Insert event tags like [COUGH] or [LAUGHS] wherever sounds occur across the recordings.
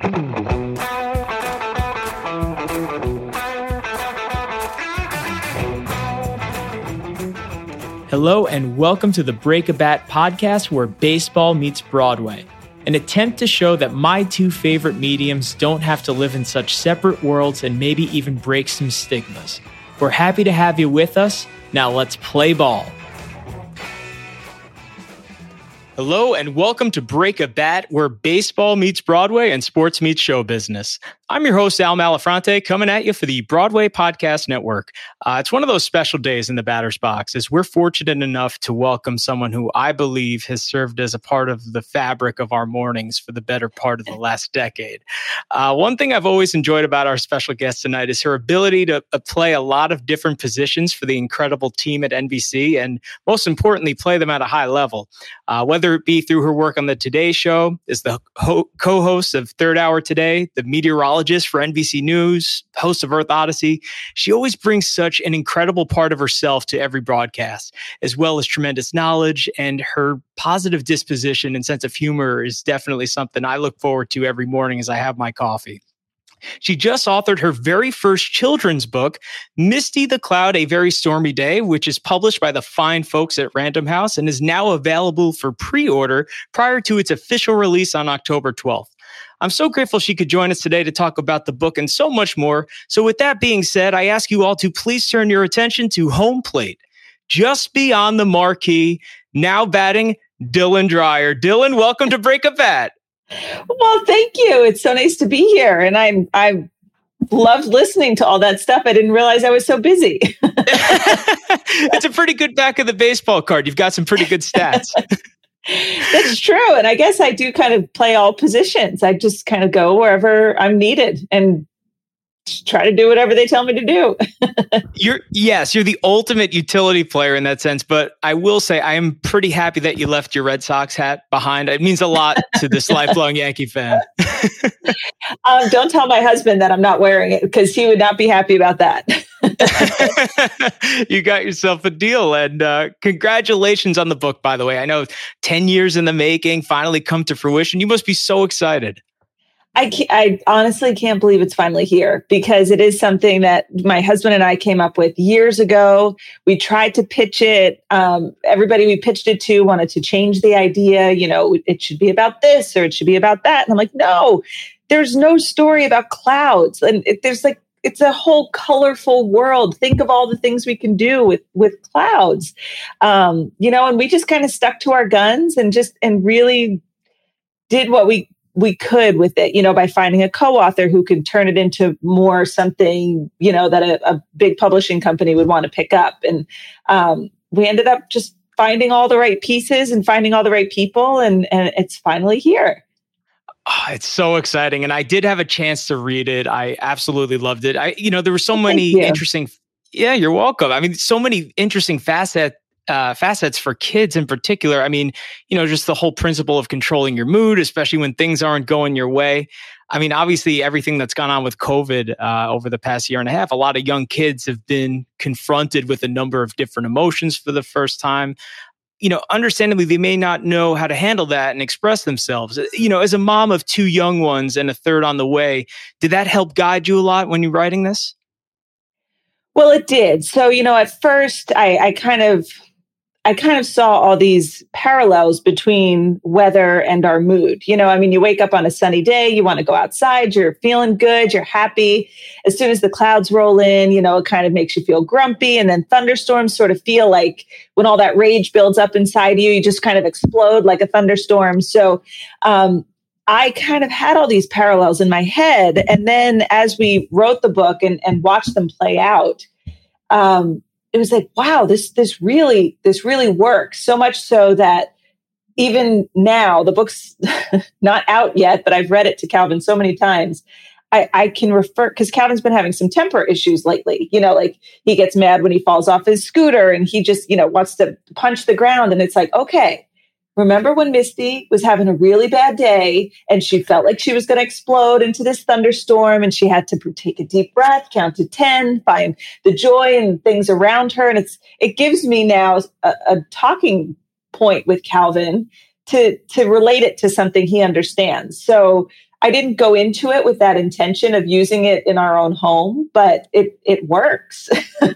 Hello, and welcome to the Break a Bat podcast where baseball meets Broadway, an attempt to show that my two favorite mediums don't have to live in such separate worlds and maybe even break some stigmas. We're happy to have you with us. Now let's play ball. Hello, and welcome to Break a Bat, where baseball meets Broadway and sports meets show business. I'm your host, Al Malafronte, coming at you for the Broadway Podcast Network. Uh, it's one of those special days in the batter's box as we're fortunate enough to welcome someone who I believe has served as a part of the fabric of our mornings for the better part of the last decade. Uh, one thing I've always enjoyed about our special guest tonight is her ability to uh, play a lot of different positions for the incredible team at NBC, and most importantly, play them at a high level. Uh, whether it be through her work on the Today Show, as the ho- co-host of Third Hour Today, the meteorologist for NBC News, host of Earth Odyssey. She always brings such an incredible part of herself to every broadcast, as well as tremendous knowledge. And her positive disposition and sense of humor is definitely something I look forward to every morning as I have my coffee. She just authored her very first children's book, Misty the Cloud, A Very Stormy Day, which is published by the fine folks at Random House and is now available for pre order prior to its official release on October 12th. I'm so grateful she could join us today to talk about the book and so much more. So, with that being said, I ask you all to please turn your attention to home plate, just beyond the marquee, now batting Dylan Dreyer. Dylan, welcome to Break a Bat. Well, thank you. It's so nice to be here. And I I loved listening to all that stuff. I didn't realize I was so busy. [LAUGHS] it's a pretty good back of the baseball card. You've got some pretty good stats. [LAUGHS] That's true. And I guess I do kind of play all positions. I just kind of go wherever I'm needed and try to do whatever they tell me to do. [LAUGHS] you're yes, you're the ultimate utility player in that sense. But I will say I am pretty happy that you left your Red Sox hat behind. It means a lot to this [LAUGHS] lifelong Yankee fan. [LAUGHS] um, don't tell my husband that I'm not wearing it because he would not be happy about that. [LAUGHS] you got yourself a deal. And uh, congratulations on the book, by the way. I know 10 years in the making, finally come to fruition. You must be so excited. I, I honestly can't believe it's finally here because it is something that my husband and I came up with years ago. We tried to pitch it. Um, everybody we pitched it to wanted to change the idea. You know, it should be about this or it should be about that. And I'm like, no, there's no story about clouds. And it, there's like it's a whole colorful world. Think of all the things we can do with with clouds, um, you know. And we just kind of stuck to our guns and just and really did what we we could with it, you know, by finding a co-author who could turn it into more something, you know, that a, a big publishing company would want to pick up. And um, we ended up just finding all the right pieces and finding all the right people, and and it's finally here. Oh, it's so exciting. And I did have a chance to read it. I absolutely loved it. I, you know, there were so many interesting. Yeah, you're welcome. I mean, so many interesting facet uh, facets for kids in particular. I mean, you know, just the whole principle of controlling your mood, especially when things aren't going your way. I mean, obviously, everything that's gone on with COVID uh, over the past year and a half, a lot of young kids have been confronted with a number of different emotions for the first time you know, understandably, they may not know how to handle that and express themselves. Uh, you know, as a mom of two young ones and a third on the way, did that help guide you a lot when you're writing this? Well, it did. So, you know, at first, I, I kind of I kind of saw all these parallels between weather and our mood. You know, I mean, you wake up on a sunny day, you want to go outside, you're feeling good, you're happy. As soon as the clouds roll in, you know, it kind of makes you feel grumpy. And then thunderstorms sort of feel like when all that rage builds up inside you, you just kind of explode like a thunderstorm. So, um, I kind of had all these parallels in my head. And then as we wrote the book and, and watched them play out, um, it was like, wow, this this really this really works. So much so that even now, the book's [LAUGHS] not out yet, but I've read it to Calvin so many times. I, I can refer because Calvin's been having some temper issues lately. You know, like he gets mad when he falls off his scooter and he just, you know, wants to punch the ground. And it's like, okay, Remember when Misty was having a really bad day and she felt like she was going to explode into this thunderstorm and she had to take a deep breath, count to 10, find the joy and things around her. And it's, it gives me now a, a talking point with Calvin to, to relate it to something he understands. So I didn't go into it with that intention of using it in our own home, but it it works.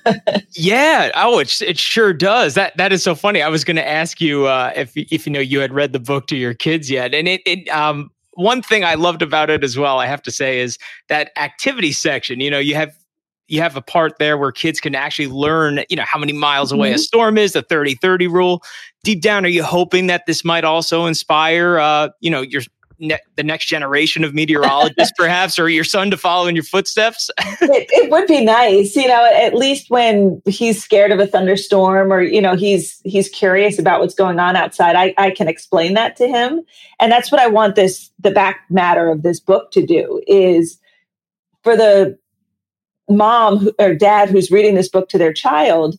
[LAUGHS] yeah. Oh, it it sure does. That that is so funny. I was going to ask you uh, if if you know you had read the book to your kids yet, and it it um one thing I loved about it as well. I have to say is that activity section. You know, you have you have a part there where kids can actually learn, you know, how many miles away mm-hmm. a storm is, the 30-30 rule. Deep down, are you hoping that this might also inspire, uh, you know, your ne- the next generation of meteorologists, [LAUGHS] perhaps, or your son to follow in your footsteps? [LAUGHS] it, it, would be nice, you know, at least when he's scared of a thunderstorm or you know he's he's curious about what's going on outside. I, I can explain that to him, and that's what I want this the back matter of this book to do is for the mom or dad who's reading this book to their child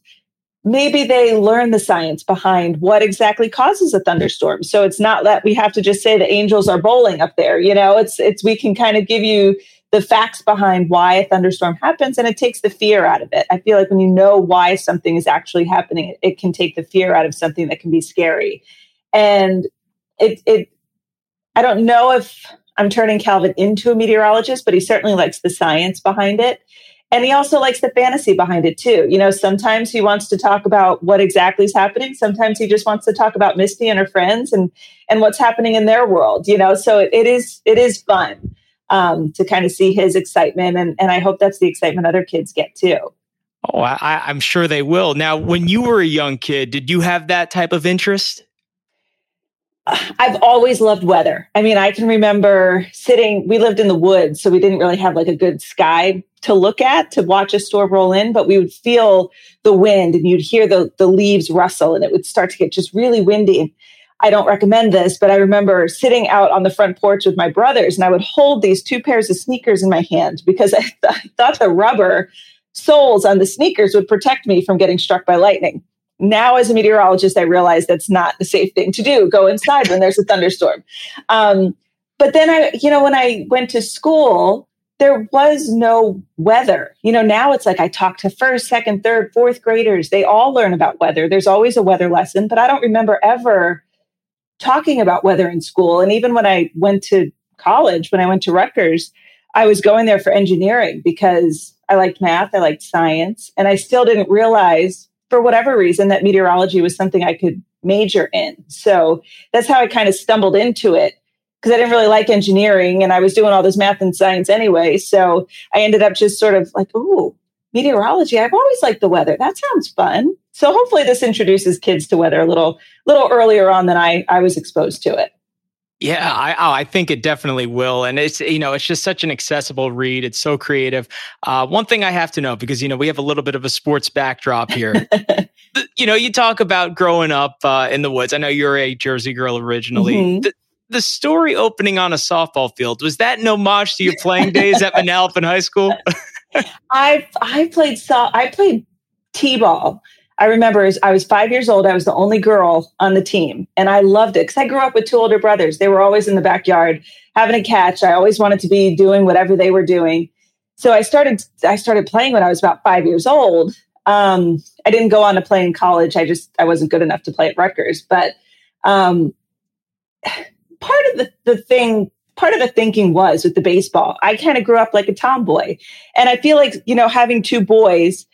maybe they learn the science behind what exactly causes a thunderstorm. So it's not that we have to just say the angels are bowling up there. You know, it's it's we can kind of give you the facts behind why a thunderstorm happens and it takes the fear out of it. I feel like when you know why something is actually happening, it can take the fear out of something that can be scary. And it it I don't know if I'm turning Calvin into a meteorologist, but he certainly likes the science behind it. And he also likes the fantasy behind it too. You know, sometimes he wants to talk about what exactly is happening. Sometimes he just wants to talk about Misty and her friends and and what's happening in their world. You know, so it, it is it is fun um, to kind of see his excitement, and and I hope that's the excitement other kids get too. Oh, I, I'm sure they will. Now, when you were a young kid, did you have that type of interest? I've always loved weather. I mean, I can remember sitting, we lived in the woods, so we didn't really have like a good sky to look at to watch a storm roll in, but we would feel the wind and you'd hear the, the leaves rustle and it would start to get just really windy. I don't recommend this, but I remember sitting out on the front porch with my brothers and I would hold these two pairs of sneakers in my hand because I, [LAUGHS] th- I thought the rubber soles on the sneakers would protect me from getting struck by lightning now as a meteorologist, I realize that's not the safe thing to do. Go inside when there's a thunderstorm. Um, but then I, you know, when I went to school, there was no weather. You know, now it's like I talk to first, second, third, fourth graders. They all learn about weather. There's always a weather lesson, but I don't remember ever talking about weather in school. And even when I went to college, when I went to Rutgers, I was going there for engineering because I liked math, I liked science, and I still didn't realize for whatever reason that meteorology was something I could major in. So that's how I kind of stumbled into it because I didn't really like engineering and I was doing all this math and science anyway. So I ended up just sort of like, oh, meteorology. I've always liked the weather. That sounds fun. So hopefully this introduces kids to weather a little little earlier on than I, I was exposed to it. Yeah, I, oh, I think it definitely will, and it's you know it's just such an accessible read. It's so creative. Uh, one thing I have to know because you know we have a little bit of a sports backdrop here. [LAUGHS] you know, you talk about growing up uh, in the woods. I know you're a Jersey girl originally. Mm-hmm. The, the, story opening on a softball field was that no homage to your playing days at Manalapan High School? [LAUGHS] I I played so I played t-ball I remember I was five years old. I was the only girl on the team, and I loved it because I grew up with two older brothers. They were always in the backyard having a catch. I always wanted to be doing whatever they were doing. So I started. I started playing when I was about five years old. Um, I didn't go on to play in college. I just I wasn't good enough to play at Rutgers. But um, part of the, the thing part of the thinking was with the baseball, I kind of grew up like a tomboy. And I feel like, you know, having two boys,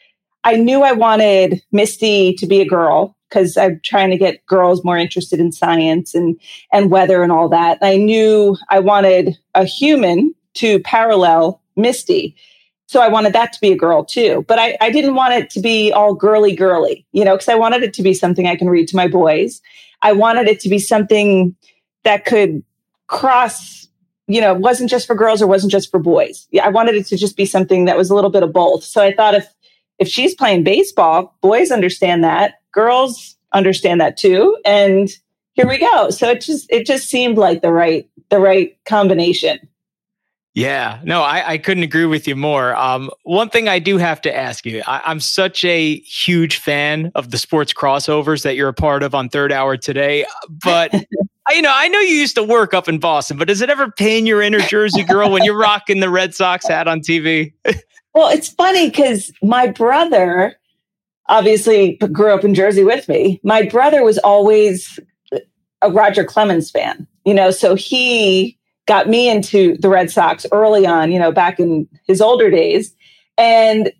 I knew I wanted Misty to be a girl because I'm trying to get girls more interested in science and and weather and all that. I knew I wanted a human to parallel Misty. So I wanted that to be a girl too. But I, I didn't want it to be all girly girly, you know, because I wanted it to be something I can read to my boys. I wanted it to be something that could cross, you know, wasn't just for girls or wasn't just for boys. Yeah, I wanted it to just be something that was a little bit of both. So I thought if if she's playing baseball, boys understand that, girls understand that too, and here we go. So it just it just seemed like the right the right combination. Yeah, no, I, I couldn't agree with you more. Um, one thing I do have to ask you I, am such a huge fan of the sports crossovers that you're a part of on Third Hour today. But, [LAUGHS] you know, I know you used to work up in Boston, but does it ever pain your inner Jersey girl when you're rocking the Red Sox hat on TV? [LAUGHS] well, it's funny because my brother obviously grew up in Jersey with me. My brother was always a Roger Clemens fan, you know, so he got me into the Red Sox early on, you know, back in his older days. And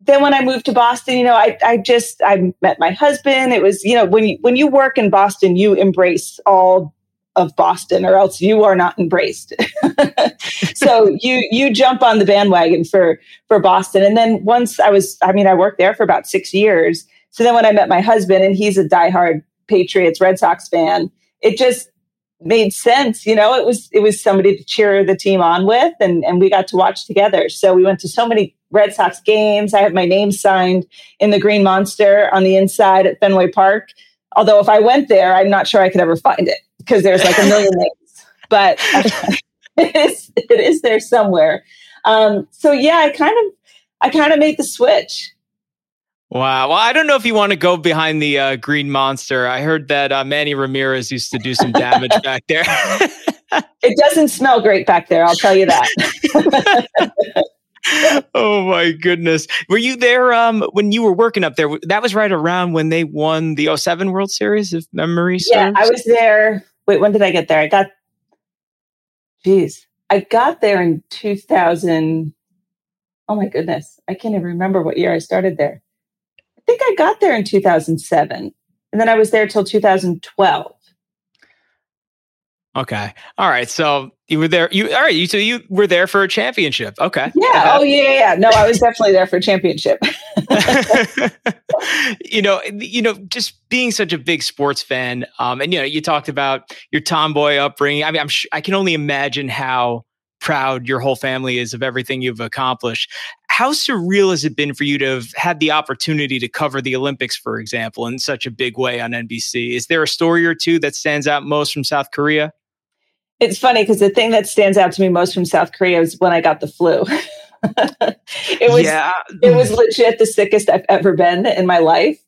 then when I moved to Boston, you know, I, I just I met my husband. It was, you know, when you when you work in Boston, you embrace all of Boston or else you are not embraced. [LAUGHS] so you you jump on the bandwagon for for Boston. And then once I was I mean, I worked there for about six years. So then when I met my husband and he's a diehard Patriots Red Sox fan, it just made sense. You know, it was it was somebody to cheer the team on with, and and we got to watch together. So we went to so many Red Sox games. I have my name signed in the Green Monster on the inside at Fenway Park. Although if I went there, I'm not sure I could ever find it because there's like a million [LAUGHS] names. But [LAUGHS] it is it is there somewhere. Um, so yeah, I kind of I kind of made the switch. Wow. Well, I don't know if you want to go behind the uh, green monster. I heard that uh, Manny Ramirez used to do some damage back there. [LAUGHS] it doesn't smell great back there, I'll tell you that. oh my goodness. Were you there um, when you were working up there? That was right around when they won the 07 World Series, if memory serves. Yeah, I was there. Wait, when did I get there? I got, geez, I got there in 2000. Oh my goodness. I can't even remember what year I started there I think I got there in 2007. And then I was there till 2012. Okay. All right. So you were there. You all right? You so you were there for a championship. Okay. Yeah. Uh, oh yeah, yeah. No, I was definitely there for a championship. [LAUGHS] you know, you know, just being such a big sports fan, um, and you know, you talked about your tomboy upbringing. I mean, I'm sh- I can only imagine how proud your whole family is of everything you've accomplished. How surreal has it been for you to have had the opportunity to cover the Olympics, for example, in such a big way on NBC? Is there a story or two that stands out most from South Korea? It's funny because the thing that stands out to me most from South Korea is when I got the flu. [LAUGHS] it was yeah. it was [LAUGHS] legit the sickest I've ever been in my life.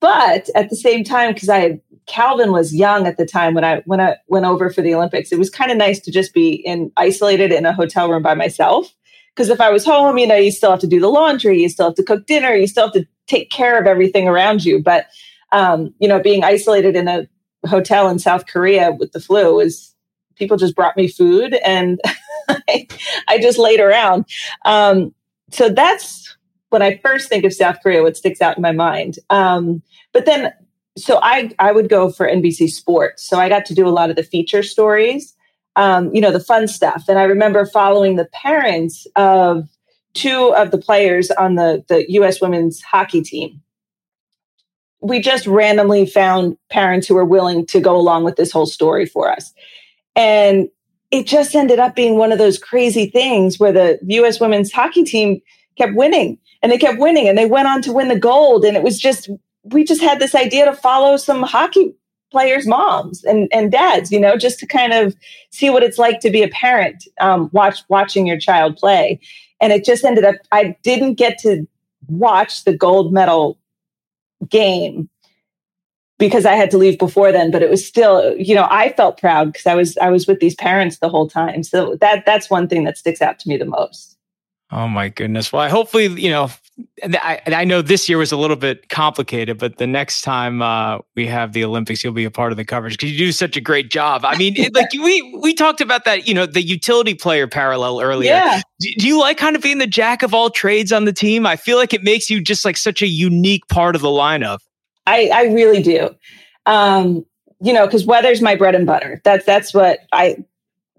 But at the same time, because I had Calvin was young at the time when I when I went over for the Olympics. It was kind of nice to just be in isolated in a hotel room by myself. Because if I was home, you know, you still have to do the laundry, you still have to cook dinner, you still have to take care of everything around you. But um, you know, being isolated in a hotel in South Korea with the flu was people just brought me food and [LAUGHS] I, I, just laid around. Um, so that's when I first think of South Korea, what sticks out in my mind. Um, but then so I I would go for NBC Sports. So I got to do a lot of the feature stories, um, you know, the fun stuff. And I remember following the parents of two of the players on the the U.S. women's hockey team. We just randomly found parents who were willing to go along with this whole story for us, and it just ended up being one of those crazy things where the U.S. women's hockey team kept winning and they kept winning and they went on to win the gold and it was just we just had this idea to follow some hockey players' moms and, and dads, you know, just to kind of see what it's like to be a parent, um, watch watching your child play. And it just ended up I didn't get to watch the gold medal game because I had to leave before then, but it was still, you know, I felt proud because I was I was with these parents the whole time. So that that's one thing that sticks out to me the most. Oh my goodness. Well, I hopefully, you know, I, I know this year was a little bit complicated, but the next time uh, we have the Olympics, you'll be a part of the coverage because you do such a great job. I mean, it, like [LAUGHS] we we talked about that, you know, the utility player parallel earlier. Yeah. Do, do you like kind of being the jack of all trades on the team? I feel like it makes you just like such a unique part of the lineup. I, I really do. Um, you know, because weather's my bread and butter. That's that's what I.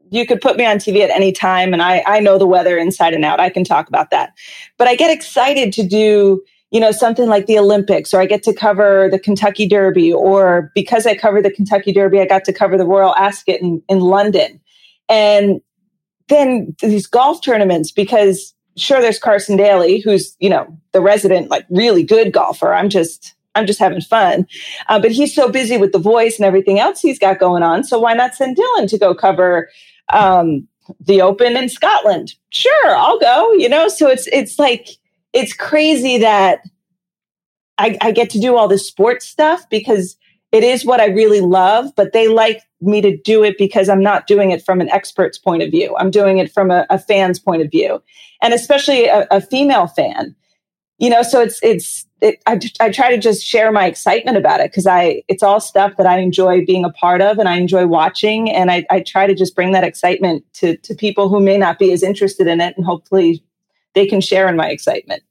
You could put me on TV at any time, and I I know the weather inside and out. I can talk about that, but I get excited to do you know something like the Olympics, or I get to cover the Kentucky Derby, or because I cover the Kentucky Derby, I got to cover the Royal Ascot in in London, and then these golf tournaments because sure there's Carson Daly who's you know the resident like really good golfer. I'm just I'm just having fun. Uh, but he's so busy with the voice and everything else he's got going on. So why not send Dylan to go cover um, the Open in Scotland? Sure, I'll go. You know, so it's it's like it's crazy that I, I get to do all this sports stuff because it is what I really love. But they like me to do it because I'm not doing it from an expert's point of view. I'm doing it from a, a fan's point of view, and especially a, a female fan you know so it's it's it, I, I try to just share my excitement about it because I it's all stuff that I enjoy being a part of and I enjoy watching and I, I try to just bring that excitement to to people who may not be as interested in it and hopefully they can share in my excitement.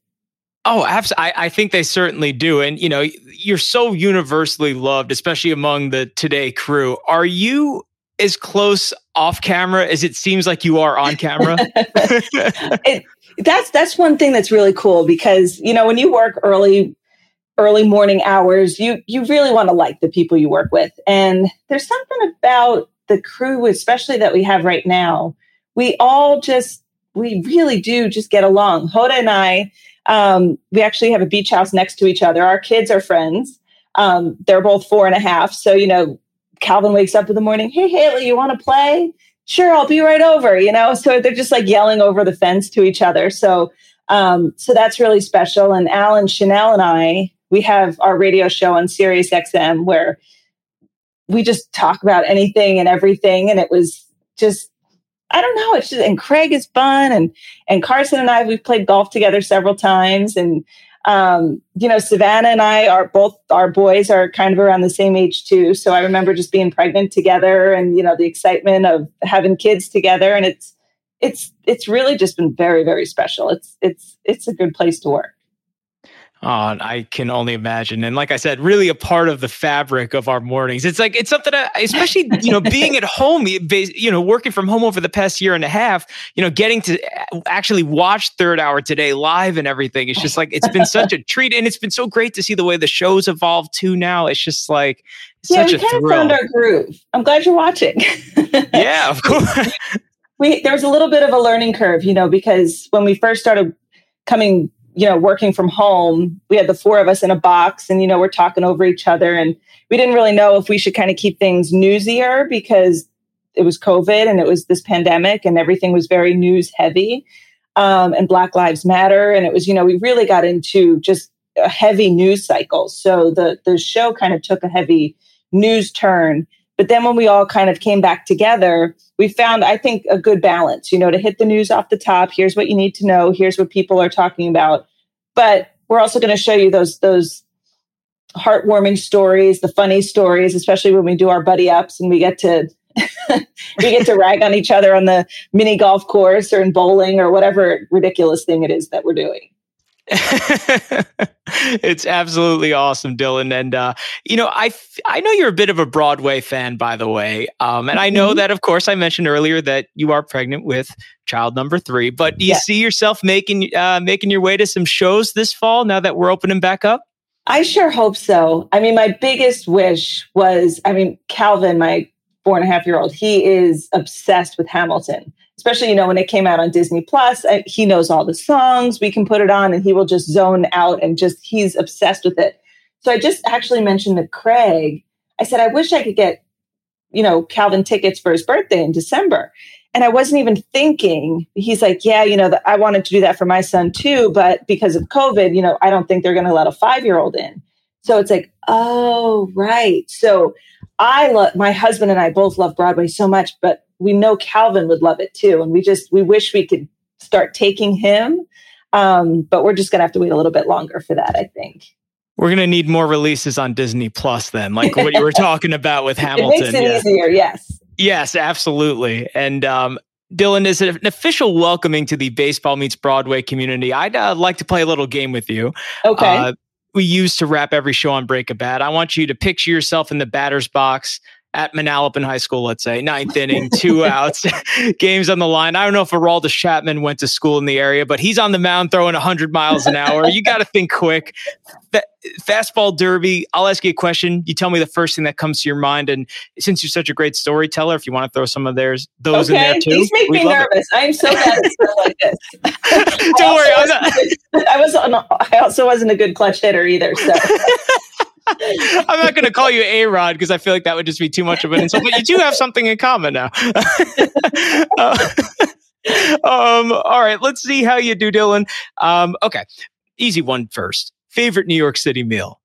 Oh, absolutely. I, I think they certainly do. And, you know, you're so universally loved, especially among the Today crew. Are you as close off camera as it seems like you are on camera? [LAUGHS] it, that's that's one thing that's really cool because you know when you work early early morning hours you you really want to like the people you work with. And there's something about the crew especially that we have right now. We all just we really do just get along. Hoda and i um, we actually have a beach house next to each other. Our kids are friends. Um, they're both four and a half. So you know calvin wakes up in the morning hey haley you want to play sure, I'll be right over, you know? So they're just like yelling over the fence to each other. So, um, so that's really special. And Alan, Sheinelle, and I, we have our radio show on Sirius XM where we just talk about anything and everything. And it was just, I don't know. It's just, and Craig is fun. And, and Carson and I, we've played golf together several times. And, um, you know, Savannah and I are both our boys are kind of around the same age too. So I remember just being pregnant together and, you know, the excitement of having kids together. And it's, it's, it's really just been very, very special. It's, it's, it's a good place to work. Oh, I can only imagine. And like I said, really a part of the fabric of our mornings. It's like, it's something that, especially, you know, being at home, you know, working from home over the past year and a half, you know, getting to actually watch Third Hour today live and everything. It's just like, it's been such a treat. And it's been so great to see the way the show's evolved too now. It's just like, yeah, such we kind thrill. of found our groove. I'm glad you're watching. [LAUGHS] yeah, of course. we, there was a little bit of a learning curve, you know, because when we first started coming you know, working from home, we had the four of us in a box and, you know, we're talking over each other. And we didn't really know if we should kind of keep things newsier because it was COVID and it was this pandemic and everything was very news heavy. Um, and Black Lives Matter. And it was, you know, we really got into just a heavy news cycle. So the, the show kind of took a heavy news turn. But then when we all kind of came back together, we found, I think, a good balance, you know, to hit the news off the top. Here's what you need to know. Here's what people are talking about. But we're also going to show you those, those heartwarming stories, the funny stories, especially when we do our buddy ups and we get to [LAUGHS] we get to rag on each other on the mini golf course or in bowling or whatever ridiculous thing it is that we're doing. [LAUGHS] it's absolutely awesome, Dylan. And uh, you know, I I know you're a bit of a Broadway fan, by the way. Um, and I know mm-hmm. that, of course, I mentioned earlier that you are pregnant with child number three. But do you see yourself making uh, making your way to some shows this fall now that we're opening back up? I sure hope so. I mean, my biggest wish was, I mean, Calvin, my four and a half year old, he is obsessed with Hamilton especially you know when it came out on disney plus he knows all the songs we can put it on and he will just zone out and just he's obsessed with it. So i just actually mentioned to craig i said i wish i could get you know calvin tickets for his birthday in december. And i wasn't even thinking he's like yeah you know i wanted to do that for my son too but because of covid you know i don't think they're going to let a five year old in. So it's like oh right. So i love my husband and i both love broadway so much but we know Calvin would love it too. And we just, we wish we could start taking him. Um, but we're just going to have to wait a little bit longer for that, I think. We're going to need more releases on Disney Plus then, like what you were [LAUGHS] talking about with Hamilton. it makes it yeah. easier, yes. Yes, absolutely. And um, Dylan, is an official welcoming to the Baseball Meets Broadway community. I'd uh, like to play a little game with you. Okay. Uh, we use to wrap every show on Break a Bat. I want you to picture yourself in the batter's box at Manalapan High School, let's say, ninth inning, two [LAUGHS] outs, [LAUGHS] games on the line. I don't know if Aroldis Chapman went to school in the area, but he's on the mound throwing 100 miles an hour. You got to think quick. Fastball derby. I'll ask you a question. You tell me the first thing that comes to your mind. And since you're such a great storyteller, if you want to throw some of theirs, those okay. in there too. These make me nervous. I'm so bad at stuff like this. [LAUGHS] don't worry. I was. I also wasn't a good clutch hitter either. So. [LAUGHS] I'm not going to call you A Rod because I feel like that would just be too much of an insult. But you do have something in common now. [LAUGHS] uh, [LAUGHS] um, all right, let's see how you do, Dylan. Um, okay, easy one first. Favorite New York City meal?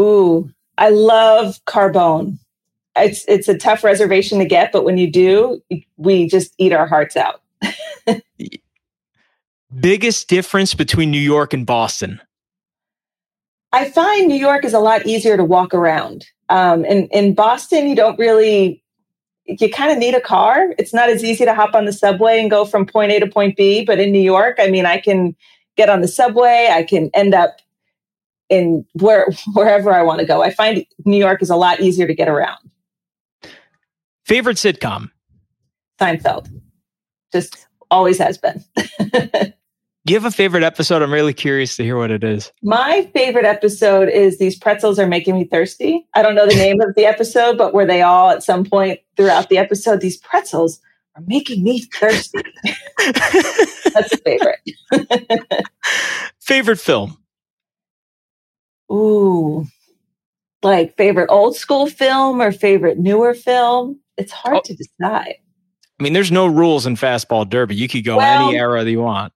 Ooh, I love carbone. It's it's a tough reservation to get, but when you do, we just eat our hearts out. Biggest difference between New York and Boston? I find New York is a lot easier to walk around. Um, in, in Boston, you don't really, you kind of need a car. It's not as easy to hop on the subway and go from point A to point B. But in New York, I mean, I can get on the subway. I can end up in where [LAUGHS] wherever I want to go. I find New York is a lot easier to get around. Favorite sitcom? Seinfeld. Just always has been. [LAUGHS] Do you have a favorite episode? I'm really curious to hear what it is. My favorite episode is These Pretzels Are Making Me Thirsty. I don't know the name of the [LAUGHS] episode, but were they all, at some point throughout the episode, these pretzels are making me thirsty. [LAUGHS] That's a favorite. [LAUGHS] favorite film? Ooh, like favorite old school film or favorite newer film? It's hard oh. to decide. I mean, there's no rules in fastball derby. You could go well, any era that you want.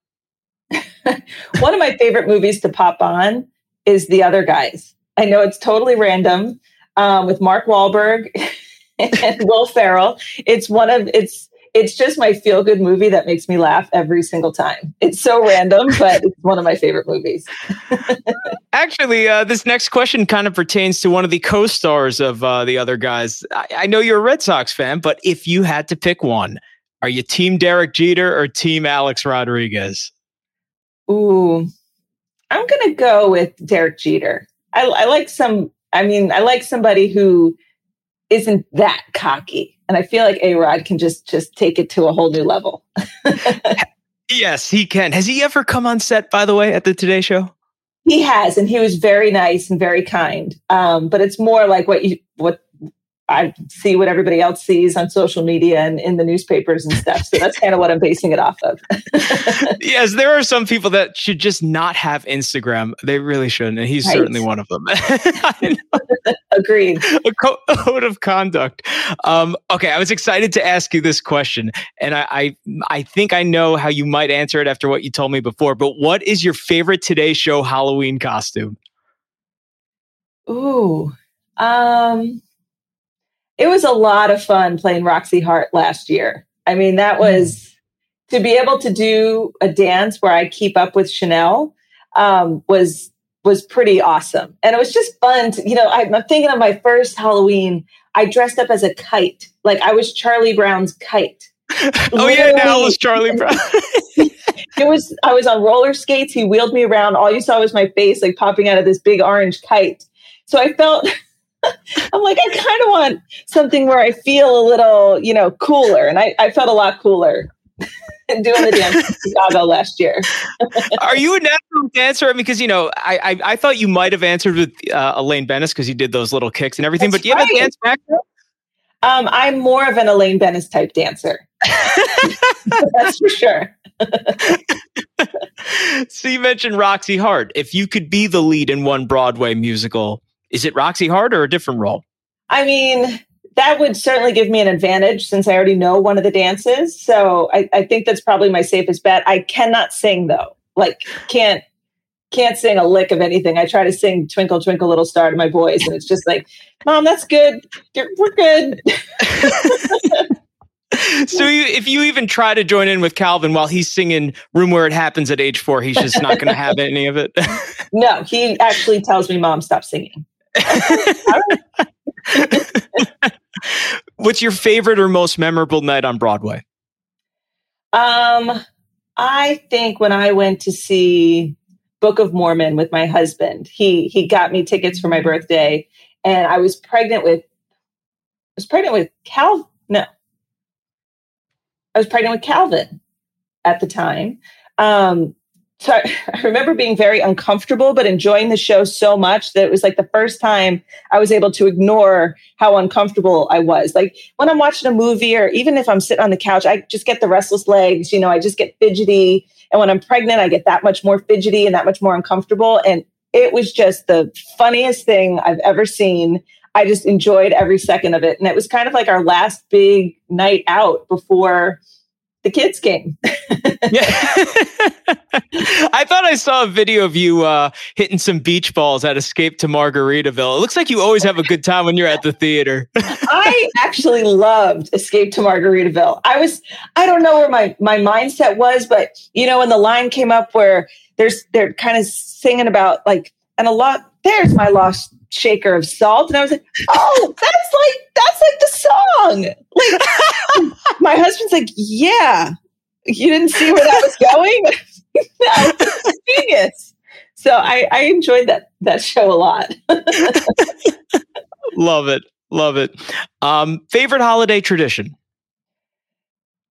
[LAUGHS] One of my favorite movies to pop on is The Other Guys. I know it's totally random um, with Mark Wahlberg [LAUGHS] and Will Ferrell. It's one of it's it's just my feel good movie that makes me laugh every single time. It's so random, but it's one of my favorite movies. [LAUGHS] Actually, uh, this next question kind of pertains to one of the co stars of uh, the other guys. I-, I know you're a Red Sox fan, but if you had to pick one, are you Team Derek Jeter or Team Alex Rodriguez? Ooh, I'm going to go with Derek Jeter. I, I like some, I mean, I like somebody who isn't that cocky. And I feel like A Rod can just just take it to a whole new level. [LAUGHS] yes, he can. Has he ever come on set, by the way, at the Today Show? He has, and he was very nice and very kind. Um, but it's more like what you what I see what everybody else sees on social media and in the newspapers and stuff. So that's kind of what I'm basing it off of. [LAUGHS] yes, there are some people that should just not have Instagram. They really shouldn't. And he's right. certainly one of them. [LAUGHS] [LAUGHS] Agreed. A code of conduct. Um, okay, I was excited to ask you this question. And I, I, I think I know how you might answer it after what you told me before. But what is your favorite Today Show Halloween costume? Ooh. Um it was a lot of fun playing Roxy Hart last year. I mean, that hmm. was to be able to do a dance where I keep up with Sheinelle um, was was pretty awesome, and it was just fun. To, you know, I'm thinking of my first Halloween. I dressed up as a kite, like I was Charlie Brown's kite. [LAUGHS] oh yeah, now it was Charlie Brown. [LAUGHS] it was I was on roller skates. He wheeled me around. All you saw was my face, like popping out of this big orange kite. So I felt [LAUGHS] I'm like, I kind of want something where I feel a little, you know, cooler. And I, I felt a lot cooler [LAUGHS] doing the dance in Chicago last year. [LAUGHS] Are you a natural dancer? I mean, Because, you know, I, I, I thought you might have answered with uh, Elaine Benes because you did those little kicks and everything. That's but do you right. have a dance background? Um, I'm more of an Elaine Benes type dancer. [LAUGHS] That's for sure. so you mentioned Roxy Hart. If you could be the lead in one Broadway musical, is it Roxy Hart or a different role? I mean, that would certainly give me an advantage since I already know one of the dances. So I, I think that's probably my safest bet. I cannot sing though. Like can't can't sing a lick of anything. I try to sing Twinkle Twinkle Little Star to my boys, and it's just like, Mom, that's good. We're good. [LAUGHS] so you, if you even try to join in with Calvin while he's singing "Room Where It Happens" at age four, he's just not going to have any of it. [LAUGHS] no, he actually tells me, "Mom, stop singing." [LAUGHS] What's your favorite or most memorable night on Broadway? Um, I think when I went to see Book of Mormon with my husband. He he got me tickets for my birthday, and I was pregnant with I was pregnant with Cal. No, I was pregnant with Calvin at the time. Um, so I, [LAUGHS] I, remember being very uncomfortable, but enjoying the show so much that it was like the first time I was able to ignore how uncomfortable I was. Like when I'm watching a movie or even if I'm sitting on the couch, I just get the restless legs, you know, I just get fidgety. And when I'm pregnant, I get that much more fidgety and that much more uncomfortable. And it was just the funniest thing I've ever seen. I just enjoyed every second of it. And it was kind of like our last big night out before the kids came. [LAUGHS] yeah. [LAUGHS] I thought I saw a video of you uh, hitting some beach balls at Escape to Margaritaville. It looks like you always have a good time when you're at the theater. [LAUGHS] I actually loved Escape to Margaritaville. I was, I don't know where my, my mindset was, but you know, when the line came up where there's, they're kind of singing about like, and a lot, there's my lost shaker of salt. And I was like, oh, that's like, that's like the song. Like, [LAUGHS] my husband's like, yeah, you didn't see where that was going? [LAUGHS] no, genius. So I, I enjoyed that, that show a lot. [LAUGHS] Love it. Love it. Um, favorite holiday tradition?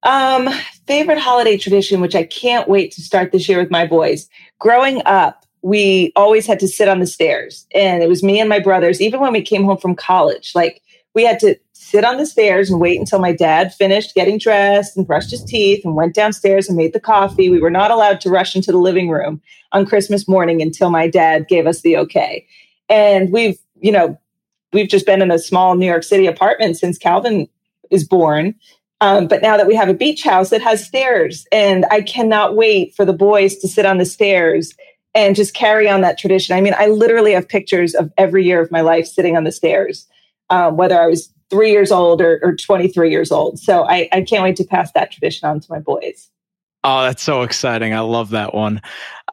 Um, favorite holiday tradition, which I can't wait to start this year with my boys. Growing up, we always had to sit on the stairs. And it was me and my brothers even when we came home from college like we had to sit on the stairs and wait until my dad finished getting dressed and brushed his teeth and went downstairs and made the coffee. We were not allowed to rush into the living room on christmas morning until my dad gave us the okay. And we've you know we've just been in a small new york city apartment since calvin is born. Um, but now that we have a beach house it has stairs and i cannot wait for the boys to sit on the stairs and just carry on that tradition. I mean, I literally have pictures of every year of my life sitting on the stairs, um, whether I was three years old or, or 23 years old. So I, I can't wait to pass that tradition on to my boys. Oh, that's so exciting. I love that one.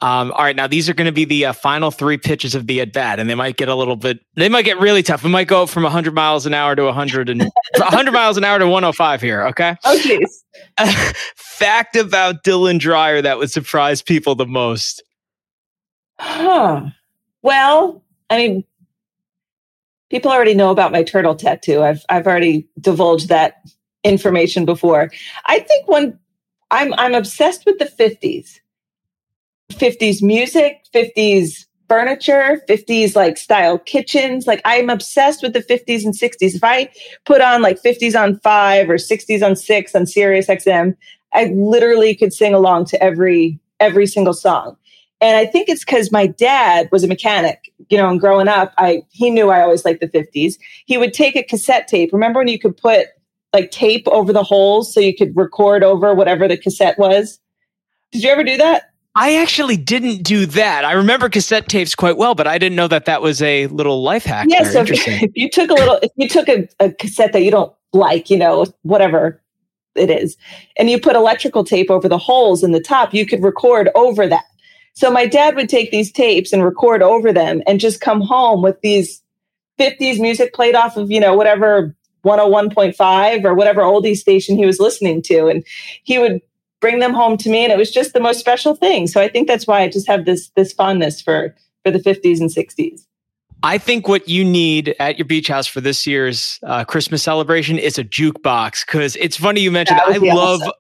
Um, all right, now these are going to be the uh, final three pitches of the at bat, and they might get a little bit, they might get really tough. We might go from 100 miles an hour to 100 and [LAUGHS] 100 miles an hour to 105 here. Okay. Oh, jeez. [LAUGHS] Fact about Dylan Dreyer that would surprise people the most. Huh. Well, I mean, people already know about my turtle tattoo. I've I've already divulged that information before. I think when I'm I'm obsessed with the 50s. 50s music, 50s furniture, 50s like style kitchens. Like I'm obsessed with the 50s and 60s. If I put on like 50s on 5 or 60s on 6 on Sirius XM, I literally could sing along to every every single song. And I think it's because my dad was a mechanic, you know, and growing up, I he knew I always liked the 50s. He would take a cassette tape. Remember when you could put like tape over the holes so you could record over whatever the cassette was? Did you ever do that? I actually didn't do that. I remember cassette tapes quite well, but I didn't know that that was a little life hack. Yeah, so if, [LAUGHS] if, you took a little, if you took a, a cassette that you don't like, you know, whatever it is, and you put electrical tape over the holes in the top, you could record over that. So my dad would take these tapes and record over them and just come home with these 50s music played off of, you know, whatever 101.5 or whatever oldie station he was listening to. And he would bring them home to me and it was just the most special thing. So I think that's why I just have this this fondness for for the 50s and 60s. I think what you need at your beach house for this year's uh, Christmas celebration is a jukebox because it's funny you mentioned I love awesome.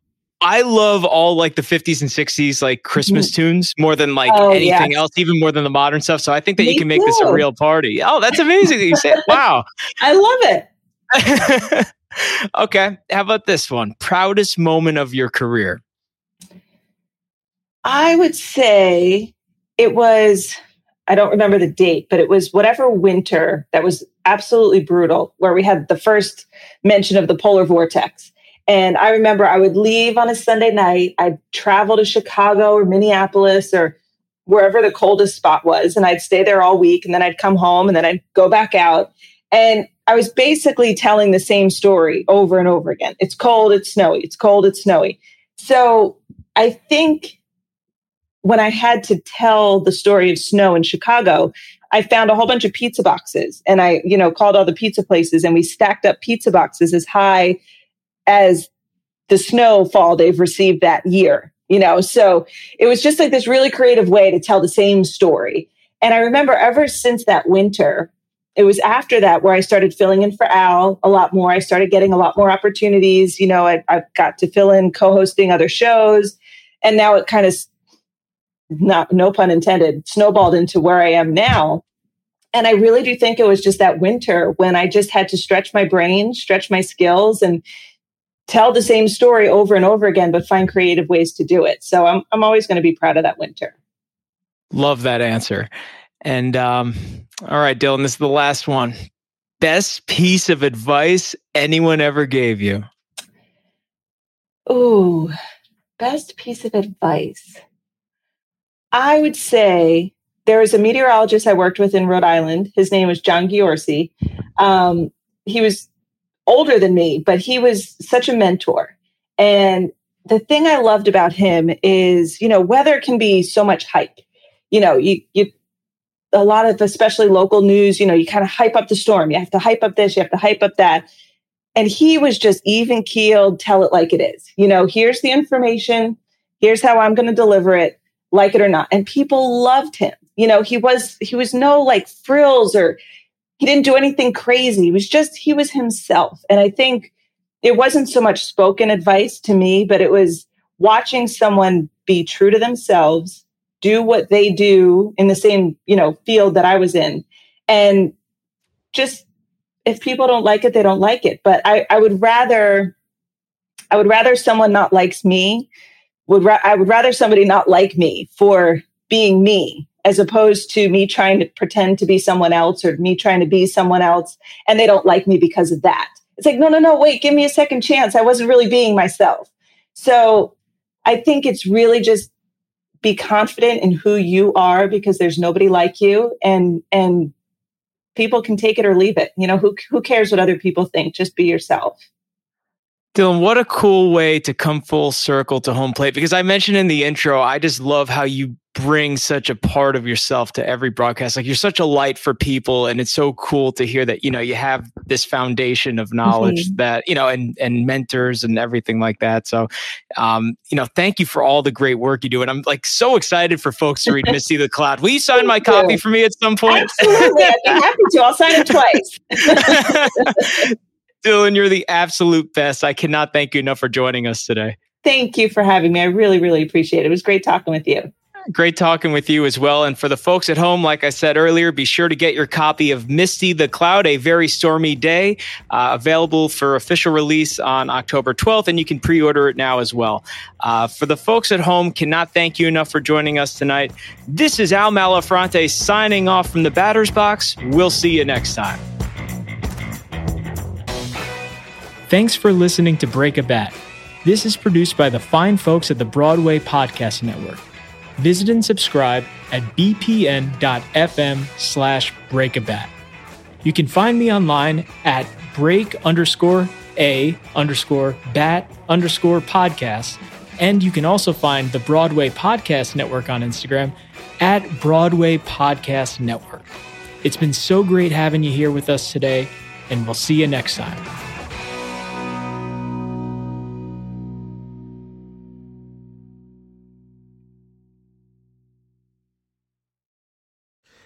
I love all like the 50s and 60s like Christmas mm-hmm. tunes more than like oh, anything else, even more than the modern stuff. So I think that Me you can make too. this a real party. Oh, that's amazing that you said. [LAUGHS] Wow. I love it. [LAUGHS] okay. How about this one? Proudest moment of your career? I would say it was, I don't remember the date, but it was whatever winter that was absolutely brutal, where we had the first mention of the polar vortex. And I remember I would leave on a Sunday night. I'd travel to Chicago or Minneapolis or wherever the coldest spot was. And I'd stay there all week. And then I'd come home and then I'd go back out. And I was basically telling the same story over and over again. It's cold, it's snowy, it's cold, it's snowy. So I think when I had to tell the story of snow in Chicago, I found a whole bunch of pizza boxes and I, you know, called all the pizza places and we stacked up pizza boxes as high as the snowfall they've received that year. you know? So it was just like this really creative way to tell the same story. And I remember ever since that winter, it was after that where I started filling in for Al a lot more. I started getting a lot more opportunities. You know, I, I got to fill in co-hosting other shows, and now it kind of, not no pun intended, snowballed into where I am now. And I really do think it was just that winter when I just had to stretch my brain, stretch my skills, and tell the same story over and over again, but find creative ways to do it. So I'm I'm always going to be proud of that winter. Love that answer. And um, all right, Dylan, this is the last one. Best piece of advice anyone ever gave you? Ooh, best piece of advice. I would say there was a meteorologist I worked with in Rhode Island. His name was John Ghiorse. Um, he was older than me, but he was such a mentor. And the thing I loved about him is, you know, weather can be so much hype. You know, you, you, a lot of, especially local news, you know, you kind of hype up the storm. You have to hype up this, you have to hype up that. And he was just even keeled, tell it like it is. You know, here's the information. Here's how I'm going to deliver it, like it or not. And people loved him. You know, he was, he was no like frills or he didn't do anything crazy. He was just, he was himself. And I think it wasn't so much spoken advice to me, but it was watching someone be true to themselves, do what they do in the same, you know, field that I was in. And just, if people don't like it, they don't like it. But I, I would rather, I would rather someone not likes me would ra- I would rather somebody not like me for being me as opposed to me trying to pretend to be someone else or me trying to be someone else and they don't like me because of that. It's like, no, no, no, wait, give me a second chance. I wasn't really being myself. So I think it's really just be confident in who you are because there's nobody like you and and people can take it or leave it. You know, who who cares what other people think? Just be yourself. Dylan, what a cool way to come full circle to home plate because I mentioned in the intro, I just love how you bring such a part of yourself to every broadcast. Like you're such a light for people. And it's so cool to hear that, you know, you have this foundation of knowledge mm-hmm. that, you know, and, and mentors and everything like that. So, um, you know, thank you for all the great work you do. And I'm like so excited for folks to read Misty the Cloud. Will you [LAUGHS] sign my copy for me at some point? Absolutely. I'd be happy to. I'll sign it twice. [LAUGHS] Dylan, you're the absolute best. I cannot thank you enough for joining us today. Thank you for having me. I really, really appreciate it. It was great talking with you. Great talking with you as well. And for the folks at home, like I said earlier, be sure to get your copy of Misty the Cloud, A Very Stormy Day, uh, available for official release on October 12th, and you can pre order it now as well. Uh, for the folks at home, cannot thank you enough for joining us tonight. This is Al Malafronte signing off from the batter's box. We'll see you next time. Thanks for listening to Break a Bat. This is produced by the fine folks at the Broadway Podcast Network. Visit and subscribe at bpn.fm slash breakabat. You can find me online at break underscore a underscore bat underscore podcast. And you can also find the Broadway Podcast Network on Instagram at Broadway Podcast Network. It's been so great having you here with us today, and we'll see you next time.